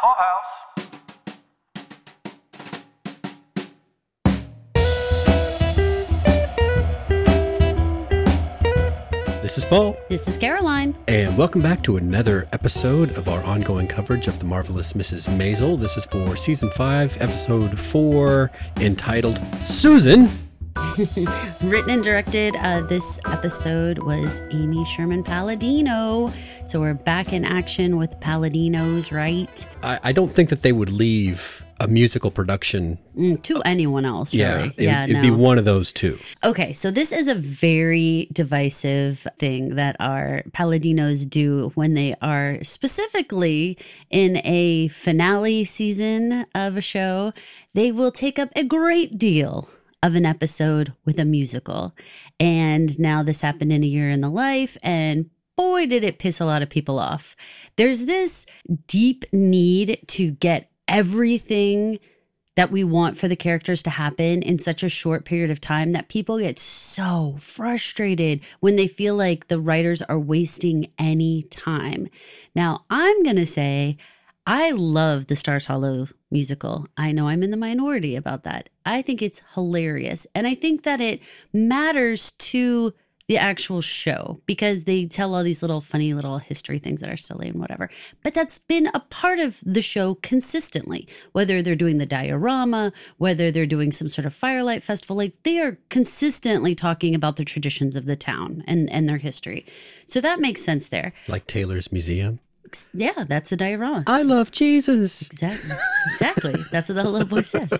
Clubhouse. This is Paul, This is Caroline. and welcome back to another episode of our ongoing coverage of the marvelous Mrs. Maisel. This is for season five, episode four, entitled Susan. Written and directed, uh, this episode was Amy Sherman Palladino. So we're back in action with Palladinos, right? I, I don't think that they would leave a musical production. Mm, to anyone else, Yeah, really. it, yeah, it'd no. be one of those two. Okay, so this is a very divisive thing that our Palladinos do when they are specifically in a finale season of a show. They will take up a great deal of an episode with a musical. And now this happened in a year in the life, and boy, did it piss a lot of people off. There's this deep need to get everything that we want for the characters to happen in such a short period of time that people get so frustrated when they feel like the writers are wasting any time. Now, I'm going to say I love the Stars Hollow musical. I know I'm in the minority about that. I think it's hilarious. And I think that it matters to the actual show because they tell all these little funny little history things that are silly and whatever. But that's been a part of the show consistently, whether they're doing the diorama, whether they're doing some sort of firelight festival, like they are consistently talking about the traditions of the town and, and their history. So that makes sense there. Like Taylor's Museum. Yeah, that's the diorama. I love Jesus. Exactly. Exactly. That's what the little boy says.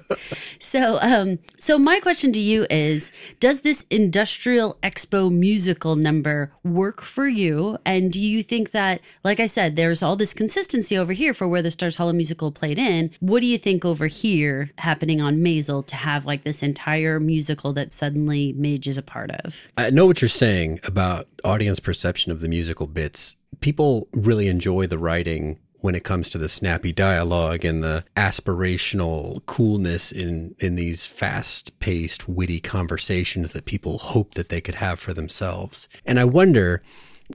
So, um, so my question to you is: Does this industrial expo musical number work for you? And do you think that, like I said, there's all this consistency over here for where the Stars Hollow musical played in? What do you think over here happening on Maisel to have like this entire musical that suddenly Midge is a part of? I know what you're saying about audience perception of the musical bits. People really enjoy the writing when it comes to the snappy dialogue and the aspirational coolness in in these fast-paced witty conversations that people hope that they could have for themselves. And I wonder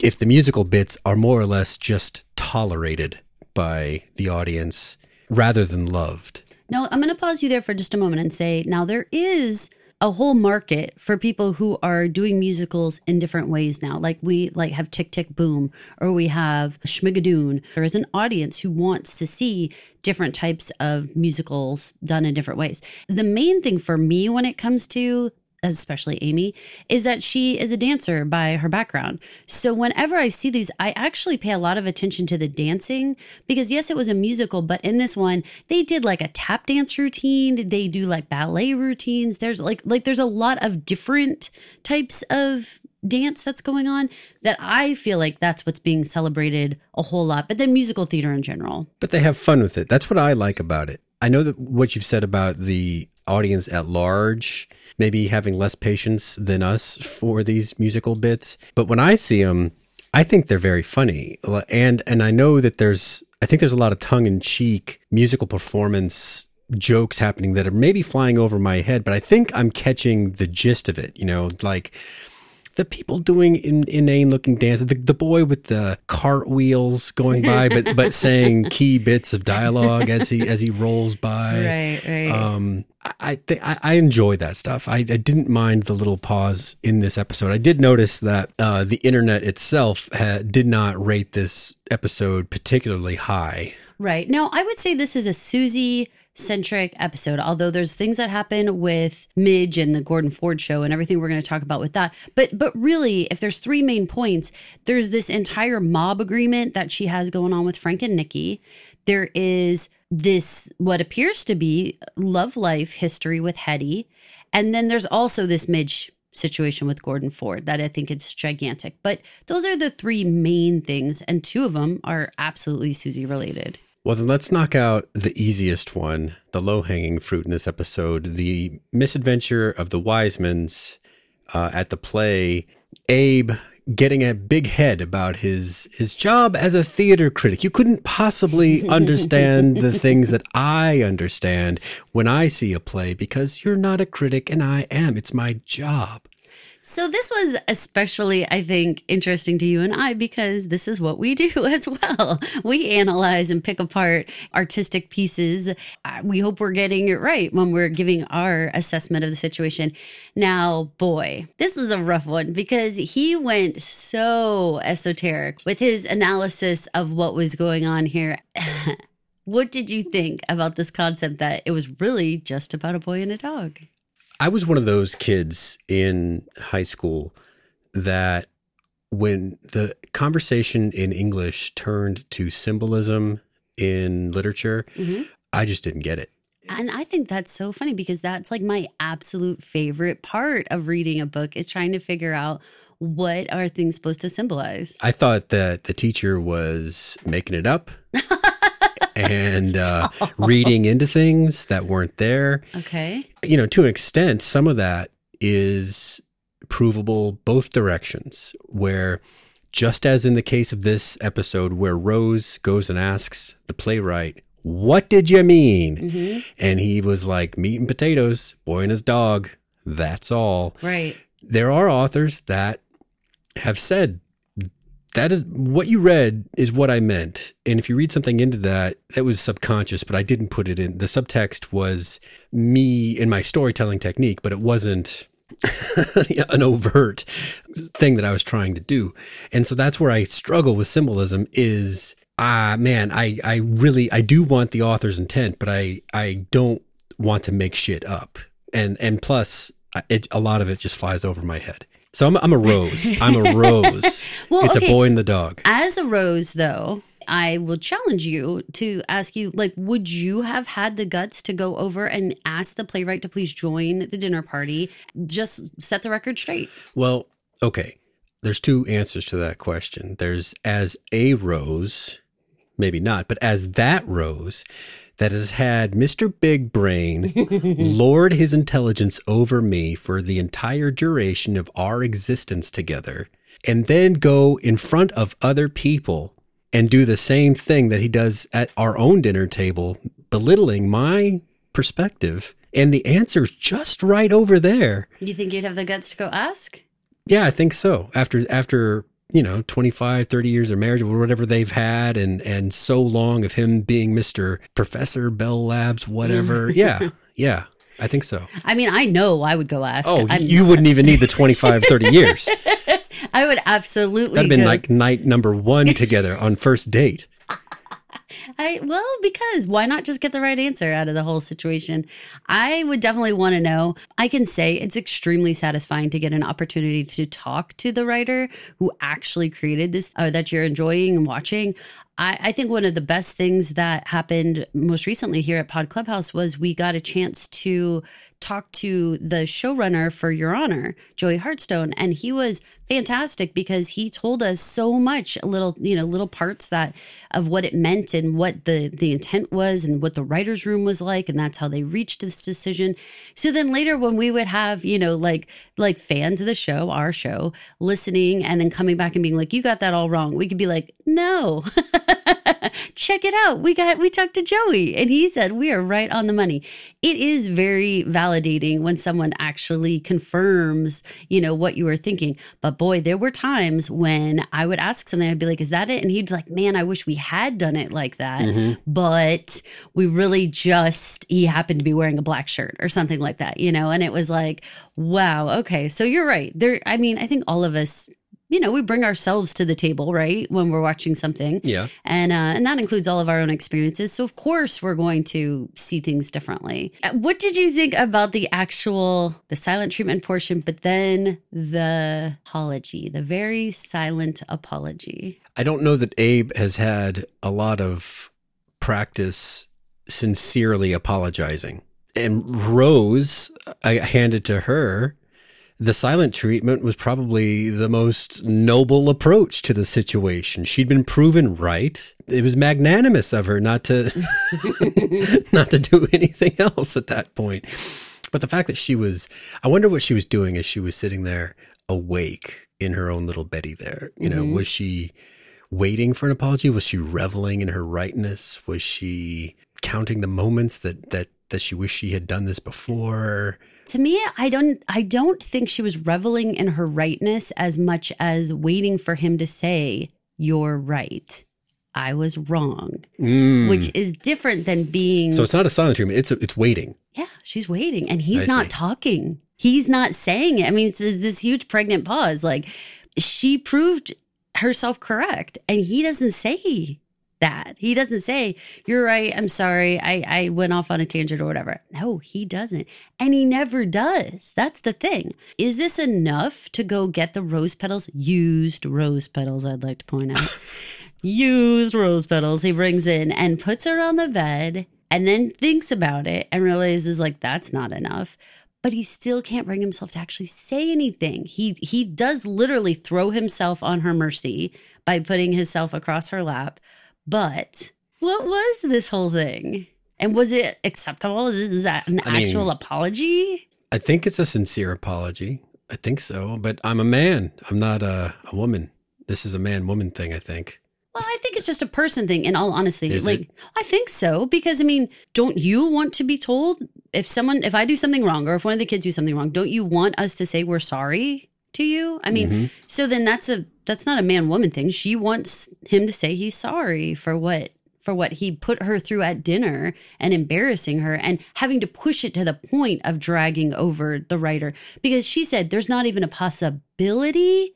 if the musical bits are more or less just tolerated by the audience rather than loved. Now, I'm going to pause you there for just a moment and say, now there is a whole market for people who are doing musicals in different ways now. Like we like have Tick Tick Boom or we have Schmigadoon. There is an audience who wants to see different types of musicals done in different ways. The main thing for me when it comes to especially Amy, is that she is a dancer by her background. So whenever I see these, I actually pay a lot of attention to the dancing because, yes, it was a musical, but in this one, they did like a tap dance routine. They do like ballet routines. There's like, like, there's a lot of different types of dance that's going on that I feel like that's what's being celebrated a whole lot, but then musical theater in general. but they have fun with it. That's what I like about it. I know that what you've said about the audience at large, maybe having less patience than us for these musical bits, but when I see them, I think they're very funny. And and I know that there's I think there's a lot of tongue in cheek musical performance jokes happening that are maybe flying over my head, but I think I'm catching the gist of it, you know, like the people doing in, inane looking dances, the, the boy with the cartwheels going by, but but saying key bits of dialogue as he as he rolls by. Right, right. Um, I th- I I enjoy that stuff. I, I didn't mind the little pause in this episode. I did notice that uh, the internet itself ha- did not rate this episode particularly high. Right. Now, I would say this is a Susie centric episode, although there's things that happen with Midge and the Gordon Ford show and everything we're going to talk about with that. But but really, if there's three main points, there's this entire mob agreement that she has going on with Frank and Nikki. There is this what appears to be love life history with Hetty. And then there's also this Midge situation with Gordon Ford that I think it's gigantic. But those are the three main things, and two of them are absolutely Susie related. Well, then let's knock out the easiest one, the low hanging fruit in this episode the misadventure of the Weissmans uh, at the play. Abe getting a big head about his his job as a theater critic. You couldn't possibly understand the things that I understand when I see a play because you're not a critic and I am. It's my job. So this was especially, I think, interesting to you and I because this is what we do as well. We analyze and pick apart artistic pieces. Uh, We hope we're getting it right when we're giving our assessment of the situation. Now, boy, this is a rough one because he went so esoteric with his analysis of what was going on here. what did you think about this concept that it was really just about a boy and a dog? I was one of those kids in high school that when the conversation in English turned to symbolism in literature, Mhm. I just didn't get it. And I think that's so funny because that's like my absolute favorite part of reading a book is trying to figure out what are things supposed to symbolize. I thought that the teacher was making it up and uh, reading into things that weren't there. Okay. You know, to an extent, some of that is provable both directions, where just as in the case of this episode, where Rose goes and asks the playwright, What did you mean? hmm And he was like, Meat and potatoes, boy and his dog. That's all. Right. there are authors that have said that is what you read is what I meant. And if you read something into that, that was subconscious, but I didn't put it in. The subtext was me in my storytelling technique, but it wasn't an overt thing that I was trying to do. And so that's where I struggle with symbolism is ah man, I I really I do want the author's intent, but I I don't want to make shit up. And and plus it, a lot of it just flies over my head. So I'm, I'm a rose. I'm a rose. Well, it's okay. a boy and the dog. As a rose, though, I will challenge you to ask you, like, would you have had the guts to go over and ask the playwright to please join the dinner party? Just set the record straight. Well, okay. There's two answers to that question. There's as a rose, maybe not, but as that rose that has had Mr. Big Brain lord his intelligence over me for the entire duration of our existence together, and then go in front of other people and do the same thing that he does at our own dinner table, belittling my perspective. And the answer's just right over there. You think you'd have the guts to go ask? Yeah, I think so. After after you know 25 30 years of marriage or whatever they've had and and so long of him being Mr. Professor Bell Labs whatever. Mm. yeah. Yeah. I think so. I mean, I know I would go ask. Oh, I'm you not- wouldn't even need the 25 30 years. I would absolutely. That'd have been go- like night number 1 together on first date. I well, because why not just get the right answer out of the whole situation? I would definitely want to know. I can say it's extremely satisfying to get an opportunity to talk to the writer who actually created this or that you're enjoying and watching. I, I think one of the best things that happened most recently here at Pod Clubhouse was we got a chance to talk to the showrunner for Your Honor, Joey Hartstone, and he was fantastic because he told us so much little, you know, little parts that of what it meant and what the the intent was and what the writers' room was like, and that's how they reached this decision. So then later, when we would have, you know, like like fans of the show, our show, listening and then coming back and being like, "You got that all wrong," we could be like, "No." check it out. We got we talked to Joey and he said we are right on the money. It is very validating when someone actually confirms, you know, what you were thinking. But boy, there were times when I would ask something, I'd be like, is that it? And he'd be like, man, I wish we had done it like that. Mm-hmm. But we really just he happened to be wearing a black shirt or something like that, you know, and it was like, wow, okay. So you're right. There I mean, I think all of us you know, we bring ourselves to the table, right? When we're watching something Yeah. and uh, and that includes all of our own experiences. So of course we're going to see things differently. Uh, What did you think about the actual the silent treatment portion, but then the apology, the very silent apology? I don't know that Abe has had a lot of practice sincerely apologizing. And Rose, I handed to her, the silent treatment was probably the most noble approach to the situation. She'd been proven right. It was magnanimous of her not to not to do anything else at that point. But the fact that she was I wonder what she was doing as she was sitting there awake in her own little Betty there. You know, Mhm. was she waiting for an apology? Was she reveling in her rightness? Was she counting the moments that that that she wished she had done this before? To me, I don't I don't think she was reveling in her rightness as much as waiting for him to say, You're right. I was wrong. Mm. Which is different than being so it's not a silent treatment. It's it's waiting. Yeah, she's waiting and he's I not see. talking. He's not saying it. I mean, it's this this huge pregnant pause. Like she proved herself correct and he doesn't say that. He doesn't say, You're right. I'm sorry. I, I went off on a tangent or whatever. No, he doesn't. And he never does. That's the thing. Is this enough to go get the rose petals? Used rose petals, I'd like to point out. used rose petals he brings in and puts her on the bed and then thinks about it and realizes like that's not enough but he still can't bring himself to actually say anything he he does literally throw himself on her mercy by putting himself across her lap but what was this whole thing and was it acceptable is, this, is that an I mean- actual apology I think it's a sincere apology. I think so. But I'm a man. I'm not a, a woman. This is a man woman thing, I think. Well, I think it's just a person thing, in all honesty. Is like, it? I think so. Because, I mean, don't you want to be told if someone, if I do something wrong or if one of the kids do something wrong, don't you want us to say we're sorry to you? I mean, Mhm. so then that's a, that's not a man woman thing. She wants him to say he's sorry for what, for what he put her through at dinner and embarrassing her and having to push it to the point of dragging over the writer because she said there's not even a possibility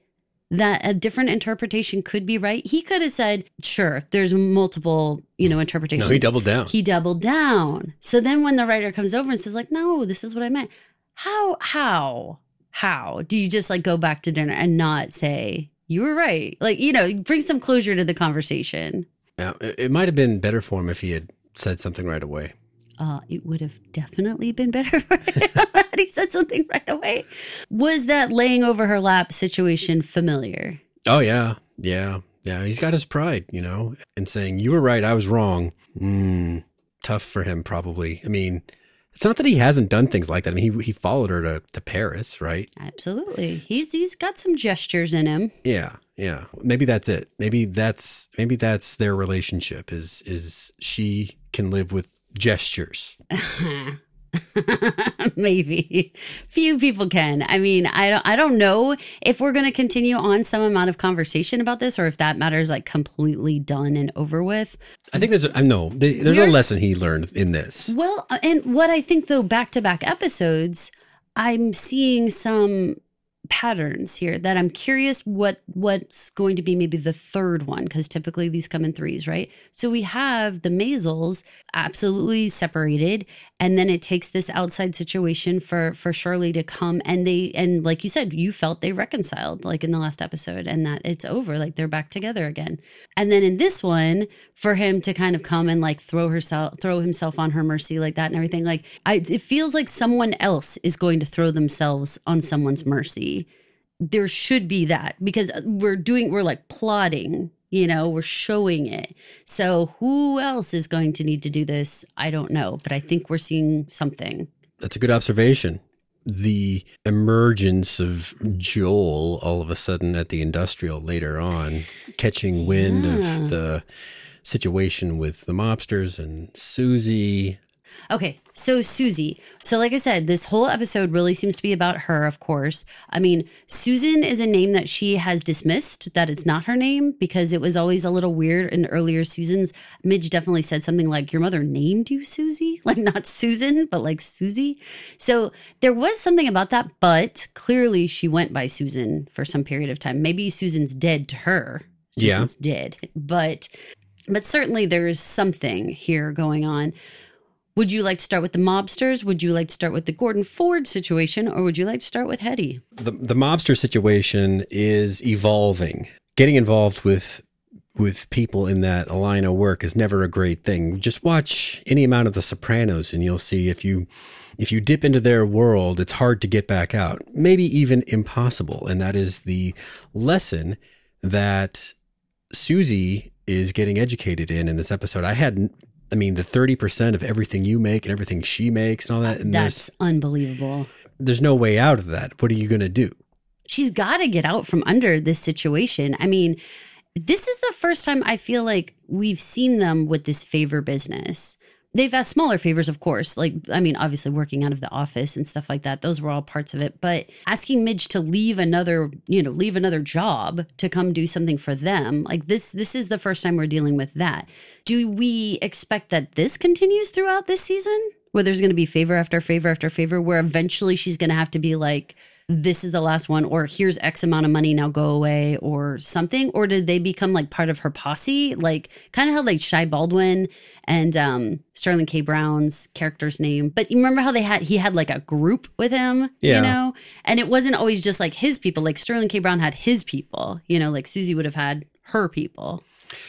that a different interpretation could be right. He could have said, sure, there's multiple, you know, interpretations. No, he doubled down. He doubled down. So then when the writer comes over and says, like, no, this is what I meant. How, how, how do you just like go back to dinner and not say, you were right? Like, you know, bring some closure to the conversation. yeah, it, it might have been better for him if he had said something right away. uh, it would have definitely been better for him had he said something right away. Was that laying over her lap situation familiar? Oh yeah, yeah, yeah. He's got his pride, you know, and saying you were right, I was wrong. Mm, tough for him, probably. I mean, it's not that he hasn't done things like that. I mean, he he followed her to, to Paris, right? Absolutely. He's he's got some gestures in him. Yeah, yeah. Maybe that's it. Maybe that's maybe that's their relationship. Is is she can live with gestures. Maybe few people can. I mean, I don't. I don't know if we're going to continue on some amount of conversation about this, or if that matter is like completely done and over with. I think there's a, I know there's a We're- lesson he learned in this. Well, and what I think though, back to back episodes, I'm seeing some patterns here that I'm curious what what's going to be maybe the third one because typically these come in threes, right? So we have the Maisels absolutely separated, and then it takes this outside situation for for Shirley to come and they and like you said, you felt they reconciled like in the last episode, and that it's over, like they're back together again. And then in this one, for him to kind of come and like throw herself throw himself on her mercy like that and everything like I, it feels like someone else is going to throw themselves on someone's mercy there should be that because uh, we're doing we're like plotting you know we're showing it so who else is going to need to do this i don't know but i think we're seeing something That's a good observation. The emergence of Joel all of a sudden at the industrial later on, catching wind Yeah. of the situation with the mobsters and Susie. Okay, so Susie. So, like I said, this whole episode really seems to be about her, of course. I mean, Susan is a name that she has dismissed, that it's not her name because it was always a little weird in earlier seasons. Midge definitely said something like, Your mother named you Susie? Like, not Susan, but like Susie. So, there was something about that, but clearly she went by Susan for some period of time. Maybe Susan's dead to her. Yeah. Susan's dead. But but certainly there is something here going on. Would you like to start with the mobsters? Would you like to start with the Gordon Ford situation, or would you like to start with Hetty? The the mobster situation is evolving. Getting involved with with people in that line of work is never a great thing. Just watch any amount of The Sopranos, and you'll see if you if you dip into their world, it's hard to get back out. Maybe even impossible. And that is the lesson that Susie is getting educated in in this episode. I had, I mean, the thirty percent of everything you make and everything she makes and all that. And there's That's unbelievable. there's no way out of that. What are you going to do? She's got to get out from under this situation. I mean, this is the first time I feel like we've seen them with this favor business. They've asked smaller favors, of course. Like, I mean, obviously working out of the office and stuff like that. Those were all parts of it. But asking Midge to leave another, you know, leave another job to come do something for them, like this, this is the first time we're dealing with that. Do we expect that this continues throughout this season? Where there's going to be favor after favor after favor, where eventually she's going to have to be like, this is the last one, or here's X amount of money, now go away, or something? Or did they become like part of her posse? Like kind of how like Shy Baldwin and um, Sterling K. Brown's character's name. But you remember how they had he had like a group with him, Yeah. you know? And it wasn't always just like his people. Like Sterling K. Brown had his people, you know, like Susie would have had her people.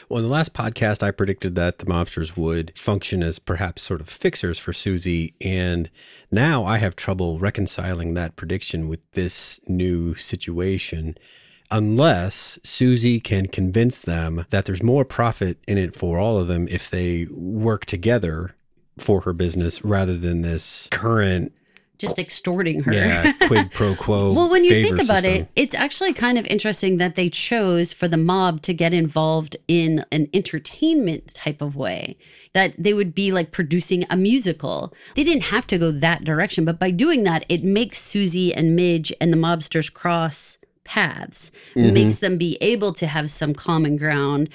Well, in the last podcast, I predicted that the mobsters would function as perhaps sort of fixers for Susie. And now I have trouble reconciling that prediction with this new situation. Unless Susie can convince them that there's more profit in it for all of them if they work together for her business rather than this current, Just extorting her. yeah, quid pro quo. Well, when you think about system. it, it's actually kind of interesting that they chose for the mob to get involved in an entertainment type of way. That they would be like producing a musical. They didn't have to go that direction, but by doing that, it makes Susie and Midge and the mobsters cross paths, mm-hmm. makes them be able to have some common ground.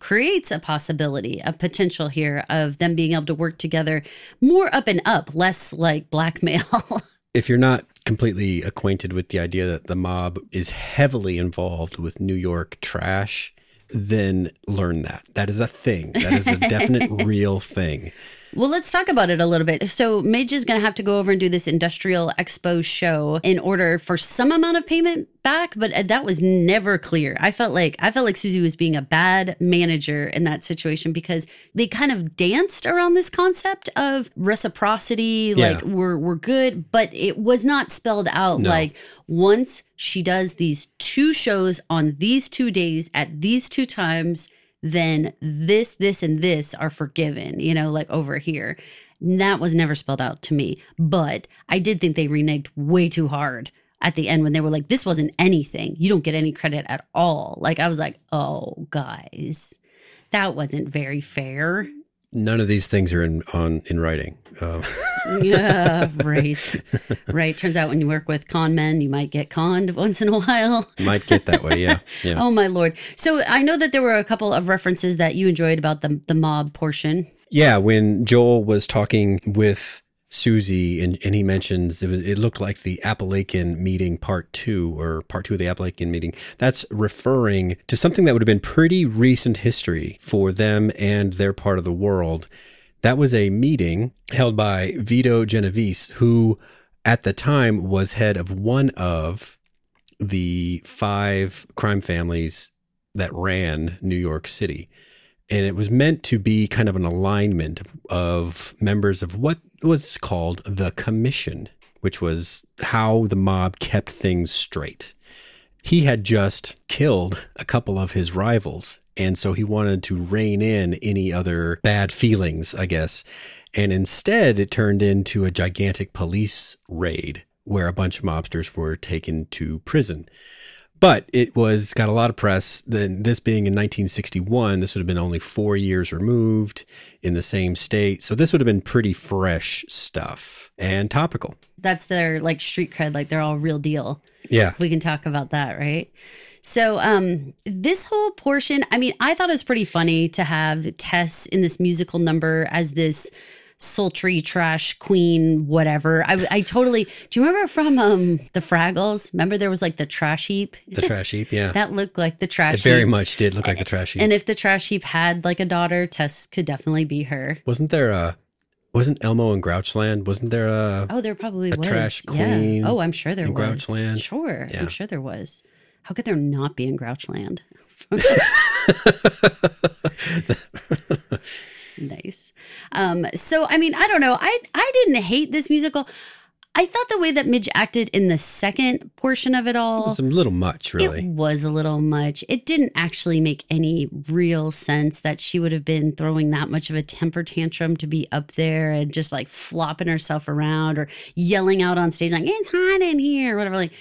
Creates a possibility, a potential here of them being able to work together more up and up, less like blackmail. if you're not completely acquainted with the idea that the mob is heavily involved with New York trash, then learn that. That is a thing. That is a definite real thing. Well, let's talk about it a little bit. So, Midge is going to have to go over and do this industrial expo show in order for some amount of payment back, but uh, that was never clear. I felt like I felt like Susie was being a bad manager in that situation because they kind of danced around this concept of reciprocity, Yeah. like we're we're good, but it was not spelled out No. like once she does these two shows on these two days at these two times then this, this, and this are forgiven, you know, like over here. That was never spelled out to me. But I did think they reneged way too hard at the end when they were like, this wasn't anything. You don't get any credit at all. Like, I was like, oh, guys, that wasn't very fair. None of these things are in on in writing. Um, yeah, right. Right. Turns out when you work with con men, you might get conned once in a while. might get that way. Yeah, yeah. Oh my lord. So I know that there were a couple of references that you enjoyed about the the mob portion. Yeah, when Joel was talking with Susie and, and he mentions it, was, it looked like the Apalachin meeting part two or part two of the Apalachin meeting. That's referring to something that would have been pretty recent history for them and their part of the world. That was a meeting held by Vito Genovese, who at the time was head of one of the five crime families that ran New York City and it was meant to be kind of an alignment of members of what was called the commission, which was how the mob kept things straight. He had just killed a couple of his rivals, and so he wanted to rein in any other bad feelings, I guess. And instead, it turned into a gigantic police raid where a bunch of mobsters were taken to prison. But it was got a lot of press. Then this being in 1961, this would have been only four years removed in the same state. So this would have been pretty fresh stuff and topical. That's their like street cred, like they're all real deal. Yeah. We can talk about that, right? So, um, this whole portion, I mean, I thought it was pretty funny to have Tess in this musical number as this sultry trash queen, whatever. I, I totally. Do you remember from um the Fraggles? Remember there was like the trash heap The trash heap. Yeah. that looked like the trash it very heap. much did look like the trash heap. And if the trash heap had like a daughter, Tess could definitely be her. wasn't there a, wasn't Elmo in Grouchland? Wasn't there a, Oh, there probably A was. trash yeah. queen Oh, I'm sure there was. Grouchland? Sure. Yeah. I'm sure there was. How could there not be in Grouchland? so I mean, I don't know. I I didn't hate this musical. I thought the way that Midge acted in the second portion of it all it's a little much, really. it was a little much. It didn't actually make any real sense that she would have been throwing that much of a temper tantrum to be up there and just like flopping herself around or yelling out on stage like it's hot in here or whatever. Like,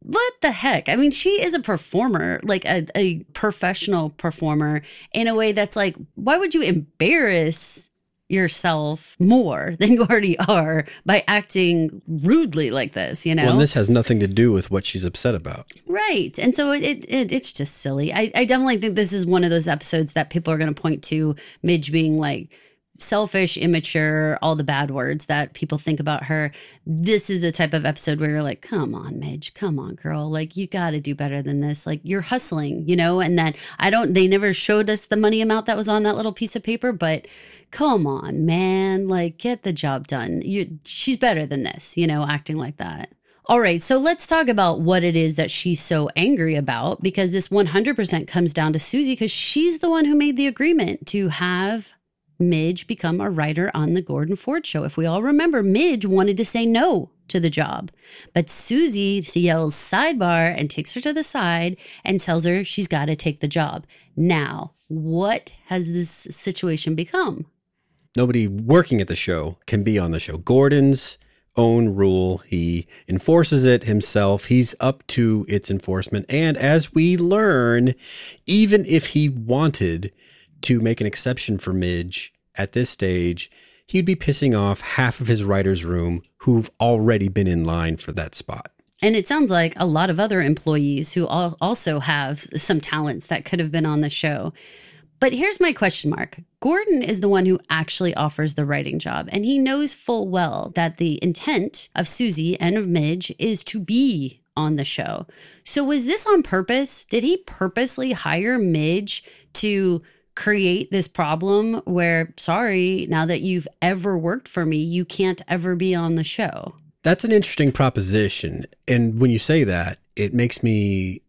what the heck? I mean, she is a performer, like a, a professional performer in a way that's like, why would you embarrass yourself more than you already are by acting rudely like this, you know? Well, and this has nothing to do with what she's upset about. Right. And so it, it, it it's just silly. I, I definitely think this is one of those episodes that people are going to point to Midge being like, selfish, immature, all the bad words that people think about her. This is the type of episode where you're like, come on, Midge, come on, girl. Like, you got to do better than this. Like, you're hustling, you know? And that I don't, they never showed us the money amount that was on that little piece of paper, but come on, man. Like, get the job done. You, she's better than this, you know, acting like that. All right, so let's talk about what it is that she's so angry about because this 100% comes down to Susie because she's the one who made the agreement to have Midge become a writer on the Gordon Ford show. If we all remember, Midge wanted to say no to the job, but Susie yells sidebar and takes her to the side and tells her she's got to take the job. Now, what has this situation become? Nobody working at the show can be on the show. Gordon's own rule. He enforces it himself. He's up to its enforcement. And as we learn, even if he wanted to make an exception for Midge at this stage, he'd be pissing off half of his writer's room who've already been in line for that spot. And it sounds like a lot of other employees who also have some talents that could have been on the show. But here's my question mark Gordon is the one who actually offers the writing job, and he knows full well that the intent of Susie and of Midge is to be on the show. So, was this on purpose? Did he purposely hire Midge to create this problem where, sorry, now that you've ever worked for me, you can't ever be on the show. That's an interesting proposition. And when you say that, it makes me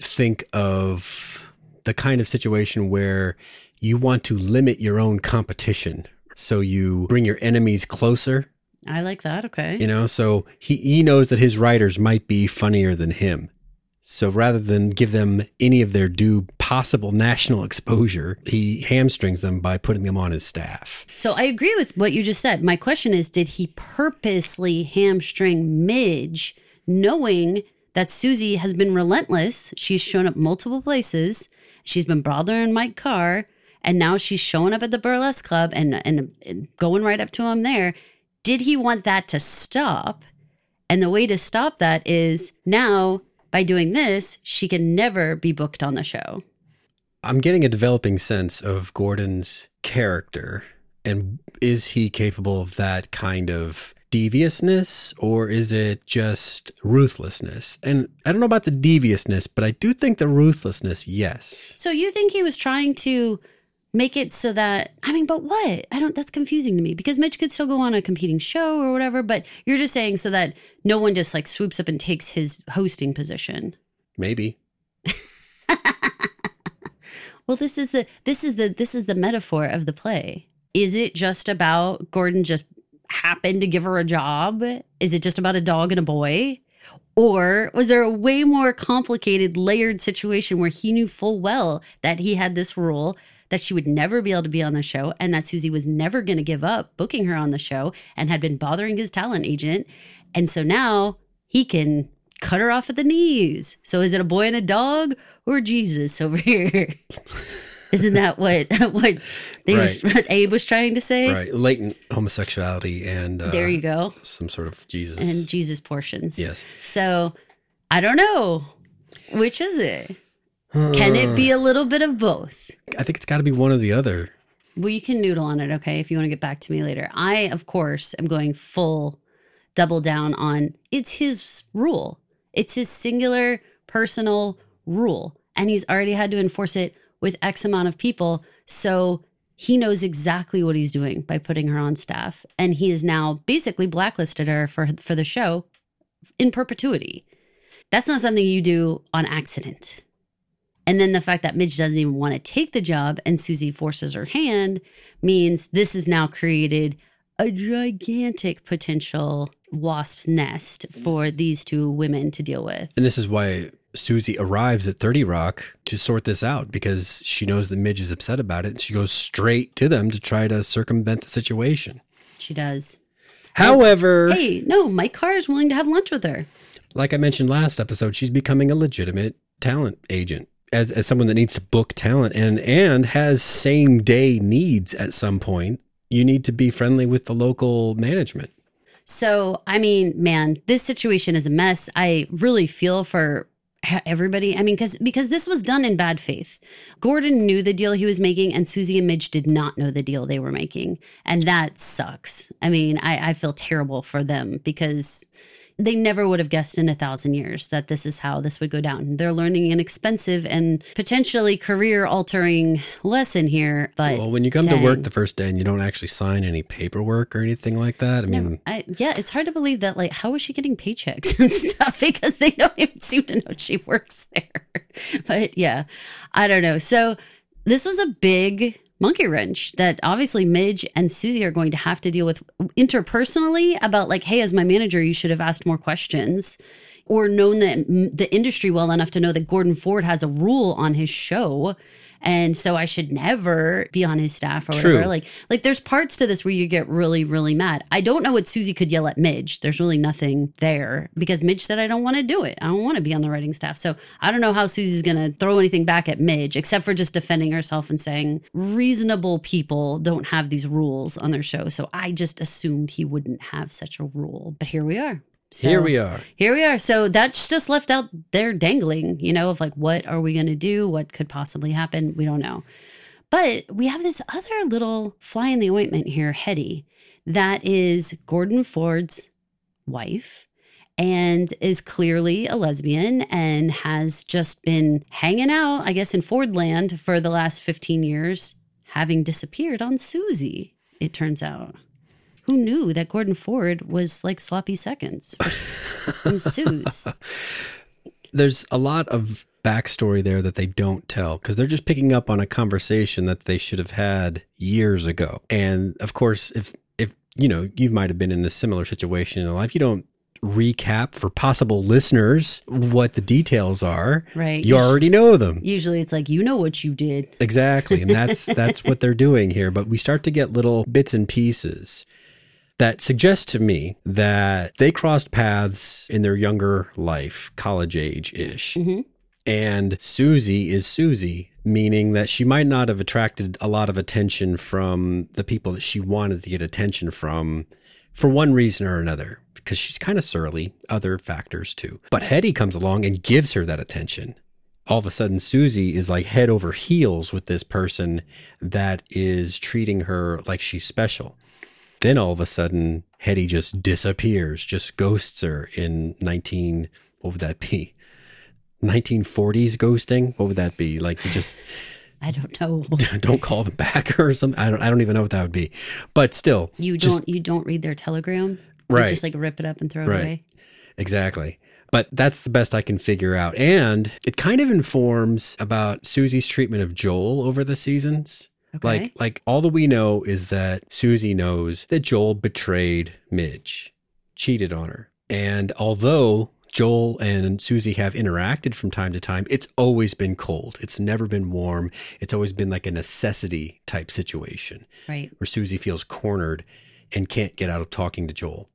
think of the kind of situation where you want to limit your own competition. So you bring your enemies closer. I like that. Okay. You know, so he, he knows that his writers might be funnier than him. So rather than give them any of their due possible national exposure, he hamstrings them by putting them on his staff. So I agree with what you just said. My question is did he purposely hamstring Midge knowing that Susie has been relentless? She's shown up multiple places. She's been bothering Mike Carr, and now she's showing up at the burlesque club and, and, going right up to him there. Did he want that to stop? And the way to stop that is now by doing this, she can never be booked on the show. I'm getting a developing sense of Gordon's character. And is he capable of that kind of deviousness or is it just ruthlessness? And I don't know about the deviousness, but I do think the ruthlessness, yes. So you think he was trying to make it so that I mean, but what? I don't that's confusing to me because Midge could still go on a competing show or whatever, but you're just saying so that no one just like swoops up and takes his hosting position. Maybe. well, this is the this is the this is the metaphor of the play. Is it just about Gordon just happened to give her a job? Is it just about a dog and a boy? Or was there a way more complicated, layered situation where he knew full well that he had this rule that she would never be able to be on the show and that Susie was never going to give up booking her on the show and had been bothering his talent agent. And so now he can cut her off at the knees. So is it a boy and a dog or Jesus over here? Isn't that what what, they right. what Abe was trying to say? Right, latent homosexuality and uh, there you go, some sort of Jesus and Jesus portions. Yes. So I don't know which is it. Can it be a little bit of both? I think it's got to be one or the other. Well, you can noodle on it, okay, if you want to get back to me later. I, of course, am going full double down on it's his rule. It's his singular personal rule. And he's already had to enforce it with X amount of people. So he knows exactly what he's doing by putting her on staff. And he has now basically blacklisted her for, for the show in perpetuity. That's not something you do on accident. And then the fact that Midge doesn't even want to take the job and Susie forces her hand means this has now created a gigantic potential wasp's nest for these two women to deal with. And this is why Susie arrives at 30 Rock to sort this out because she knows that Midge is upset about it. And she goes straight to them to try to circumvent the situation. She does. However, and, hey, no, Mike Carr is willing to have lunch with her. Like I mentioned last episode, she's becoming a legitimate talent agent as, as someone that needs to book talent and and has same day needs at some point you need to be friendly with the local management. So, I mean, man, this situation is a mess. I really feel for everybody. I mean, because because this was done in bad faith. Gordon knew the deal he was making, and Susie and Midge did not know the deal they were making, and that sucks. I mean, I, I feel terrible for them because they never would have guessed in a thousand years that this is how this would go down. They're learning an expensive and potentially career altering lesson here. But well, when you come dang. to work the first day and you don't actually sign any paperwork or anything like that, I mean, I, yeah, it's hard to believe that. Like, how is she getting paychecks and stuff? Because they don't even seem to know she works there. but yeah, I don't know. So this was a big monkey wrench that obviously Midge and Susie are going to have to deal with interpersonally about like, hey, as my manager, you should have asked more questions or known the, the industry well enough to know that Gordon Ford has a rule on his show and so I should never be on his staff or whatever. Like, like there's parts to this where you get really, really mad. I don't know what Susie could yell at Midge. There's really nothing there because Midge said I don't want to do it. I don't want to be on the writing staff. So I don't know how Susie's going to throw anything back at Midge except for just defending herself and saying reasonable people don't have these rules on their show. So I just assumed he wouldn't have such a rule. But here we are. So, here we are. Here we are. So that's just left out there dangling, you know, of like, what are we going to do? What could possibly happen? We don't know. But we have this other little fly in the ointment here, Hetty, that is Gordon Ford's wife and is clearly a lesbian and has just been hanging out, I guess, in Fordland for the last 15 years, having disappeared on Susie, it turns out who knew that Gordon Ford was like sloppy seconds from Suze? There's a lot of backstory there that they don't tell because they're just picking up on a conversation that they should have had years ago. And of course, if if you know you might have been in a similar situation in life, you don't recap for possible listeners what the details are. Right. You already know them. Usually it's like you know what you did. Exactly. And that's that's what they're doing here, but we start to get little bits and pieces that suggests to me that they crossed paths in their younger life, college age ish. Mm-hmm. And Susie is Susie, meaning that she might not have attracted a lot of attention from the people that she wanted to get attention from for one reason or another, because she's kind of surly, other factors too. But Hetty comes along and gives her that attention. All of a sudden, Susie is like head over heels with this person that is treating her like she's special. Then all of a sudden, Hetty just disappears, just ghosts her in 19, what would that be? 1940s ghosting? What would that be? Like you just. I don't know. don't call them back or something. I don't. I don't even know what that would be. But still, you just, don't. You don't read their telegram. Right. You just like rip it up and throw it right. away. Exactly. But that's the best I can figure out, and it kind of informs about Susie's treatment of Joel over the seasons. Okay. Like like all that we know is that Susie knows that Joel betrayed Midge, cheated on her. And although Joel and Susie have interacted from time to time, it's always been cold. It's never been warm. It's always been like a necessity type situation. Right. Where Susie feels cornered and can't get out of talking to Joel.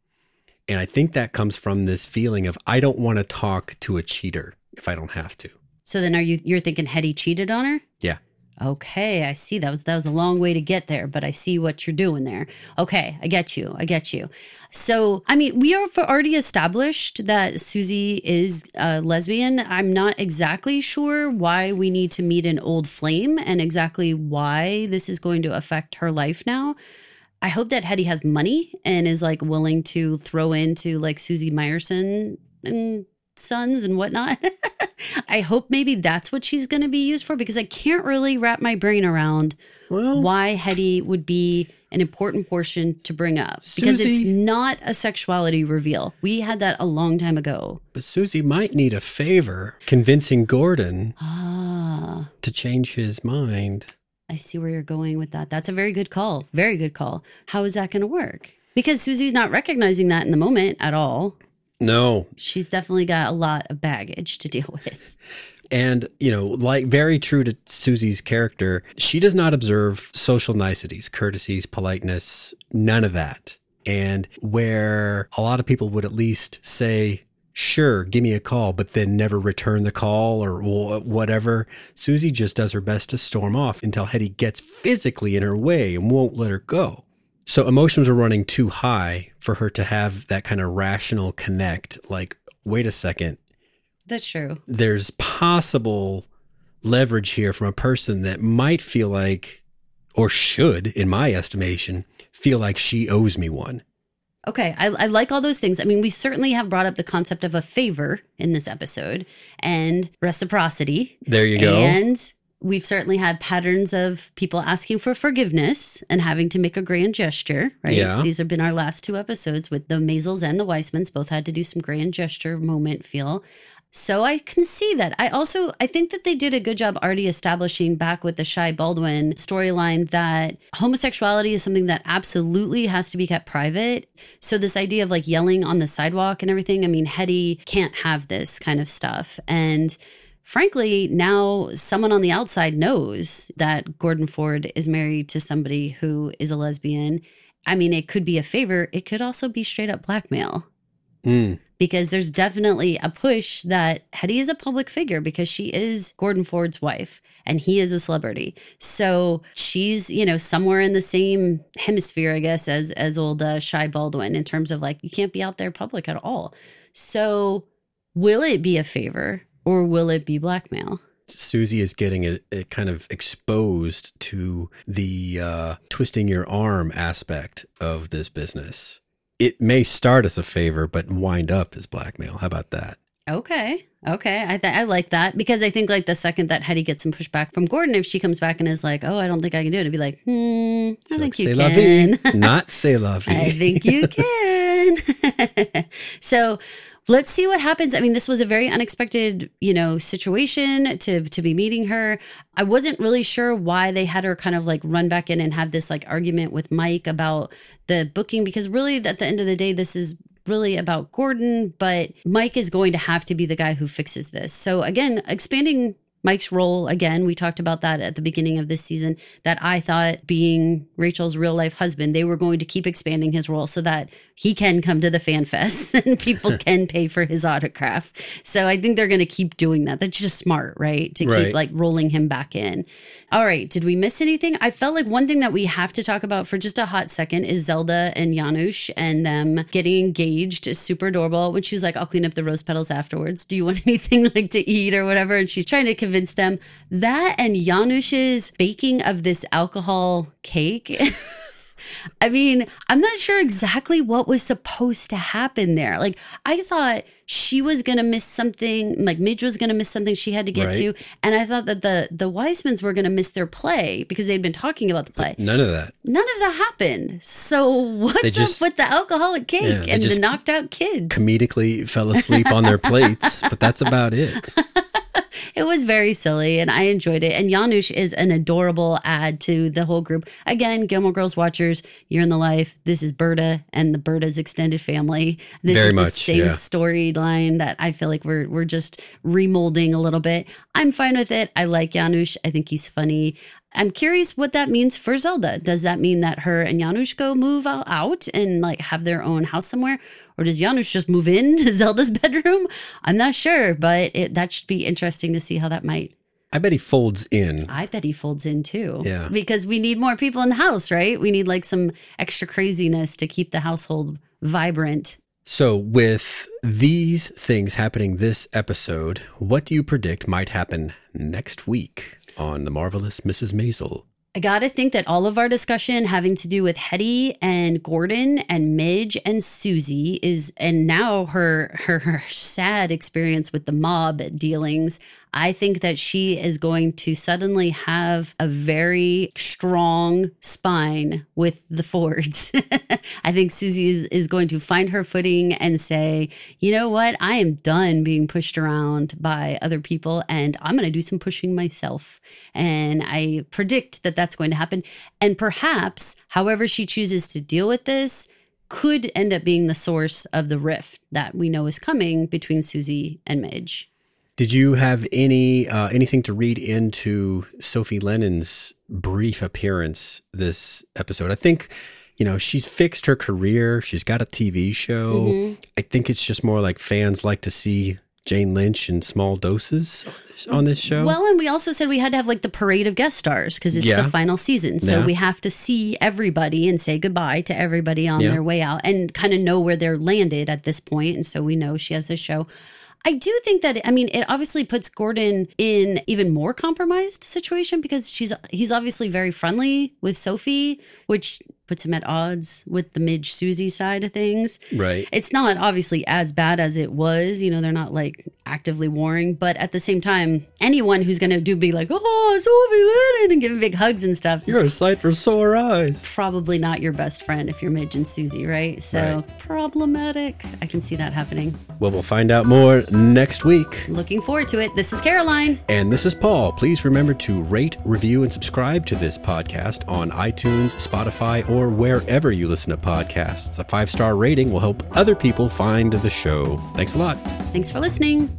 And I think that comes from this feeling of I don't want to talk to a cheater if I don't have to. So then are you you're thinking Hetty cheated on her? Yeah. Okay, I see. That was that was a long way to get there, but I see what you're doing there. Okay, I get you. I get you. So, I mean, we are already established that Susie is a lesbian. I'm not exactly sure why we need to meet an old flame and exactly why this is going to affect her life now. I hope that Hetty has money and is like willing to throw into like Susie Myerson and sons and whatnot. I hope maybe that's what she's going to be used for because I can't really wrap my brain around well, why Hetty would be an important portion to bring up because it's not a sexuality reveal. We had that a long time ago. But Susie might need a favor convincing Gordon ah. to change his mind. I see where you're going with that. That's a very good call. Very good call. How is that going to work? Because Susie's not recognizing that in the moment at all. No. She's definitely got a lot of baggage to deal with. And, you know, like very true to Susie's character, she does not observe social niceties, courtesies, politeness, none of that. And where a lot of people would at least say, sure, give me a call, but then never return the call or whatever. Susie just does her best to storm off until Hetty gets physically in her way and won't let her go. So emotions were running too high for her to have that kind of rational connect. Like, wait a second, That's true. there's possible leverage here from a person that might feel like, or should, in my estimation, feel like she owes me one. Okay, I, I like all those things. I mean, we certainly have brought up the concept of a favor in this episode and reciprocity. There you go. And we've certainly had patterns of people asking for forgiveness and having to make a grand gesture, right? Yeah. These have been our last two episodes with the Maisels and the Weissmans. Both had to do some grand gesture moment feel. So I can see that. I also I think that they did a good job already establishing back with the Shy Baldwin storyline that homosexuality is something that absolutely has to be kept private. So this idea of like yelling on the sidewalk and everything, I mean, Hetty can't have this kind of stuff. And frankly, now someone on the outside knows that Gordon Ford is married to somebody who is a lesbian. I mean, it could be a favor, it could also be straight up blackmail Mm. because there's definitely a push that Hetty is a public figure because she is Gordon Ford's wife and he is a celebrity. So she's, you know, somewhere in the same hemisphere, I guess, as as old uh, Shy Baldwin in terms of like you can't be out there public at all. So will it be a favor or will it be blackmail? Susie is getting it, it kind of exposed to the uh, twisting your arm aspect of this business. It may start as a favor, but wind up as blackmail. How about that? Okay. Okay. I th- I like that because I think like the second that Hetty gets some pushback from Gordon, if she comes back and is like, "Oh, I don't think I can do it," it'd be like, "Hmm, I think you can." not say la I think you can. so let's see what happens. I mean, this was a very unexpected, you know, situation to to be meeting her. I wasn't really sure why they had her kind of like run back in and have this like argument with Mike about the booking because really at the end of the day this is really about Gordon, but Mike is going to have to be the guy who fixes this. So again, expanding Mike's role again, we talked about that at the beginning of this season. That I thought being Rachel's real life husband, they were going to keep expanding his role so that he can come to the fan fest and people can pay for his autograph. So I think they're going to keep doing that. That's just smart, right? To Right. keep like rolling him back in. All right, did we miss anything? I felt like one thing that we have to talk about for just a hot second is Zelda and Janusz and them getting engaged. Is super adorable. When she was like, "I'll clean up the rose petals afterwards. Do you want anything like to eat or whatever?" And she's trying to convince them that and Janusz's baking of this alcohol cake. I mean, I'm not sure exactly what was supposed to happen there. Like, I thought she was gonna miss something, like Midge was gonna miss something she had to get Right. to, and I thought that the the Weissmans were gonna miss their play because they'd been talking about the play. None of that. None of that happened. So what's just- up with the alcoholic cake Yeah, and the knocked out kids? Comedically fell asleep on their plates, but that's about it. It was very silly and I enjoyed it. And Janusz is an adorable add to the whole group. Again, Gilmore Girls watchers, you're in the life. This is Berta and the Berta's extended family. This Very is the same yeah. storyline that I feel like we're we're just remolding a little bit. I'm fine with it. I like Janusz. I think he's funny. I'm curious what that means for Zelda. Does that mean that her and Janusz go move out and like have their own house somewhere? Or does Janusz just move in to Zelda's bedroom? I'm not sure, but it, that should be interesting to see how that might. I bet he folds in. I bet he folds in too. Yeah. Because we need more people in the house, right? We need like some extra craziness to keep the household vibrant. So, with these things happening this episode, what do you predict might happen next week on The Marvelous Mrs. Maisel? I got to think that all of our discussion having to do with Hetty and Gordon and Midge and Susie is, and now her, her her sad experience with the mob dealings. I think that she is going to suddenly have a very strong spine with the Fords. I think Susie is, is going to find her footing and say, you know what? I am done being pushed around by other people and I'm going to do some pushing myself. And I predict that that's going to happen. And perhaps, however she chooses to deal with this, could end up being the source of the rift that we know is coming between Susie and Midge. Did you have any uh, anything to read into Sophie Lennon's brief appearance this episode? I think you know she's fixed her career. She's got a TV show. Mm-hmm. I think it's just more like fans like to see Jane Lynch in small doses on this show. Well, and we also said we had to have like the parade of guest stars because it's Yeah. the final season. So Yeah. we have to see everybody and say goodbye to everybody on Yeah. their way out and kind of know where they're landed at this point. And so we know she has this show. I do think that I mean it obviously puts Gordon in even more compromised situation because she's he's obviously very friendly with Sophie, which puts him at odds with the Midge Susie side of things. right. It's not obviously as bad as it was. You know, they're not like actively warring, but at the same time, anyone who's going to do be like, oh, Sophie Lennon and give big hugs and stuff, You're a sight for sore eyes. probably not your best friend if you're Midge and Susie, right? So problematic. I can see that happening. Well, we'll find out more next week. Looking forward to it. This is Caroline. And this is Paul. Please remember to rate, review, and subscribe to this podcast on iTunes, Spotify, or wherever you listen to podcasts. A five star rating will help other people find the show. Thanks a lot. Thanks for listening.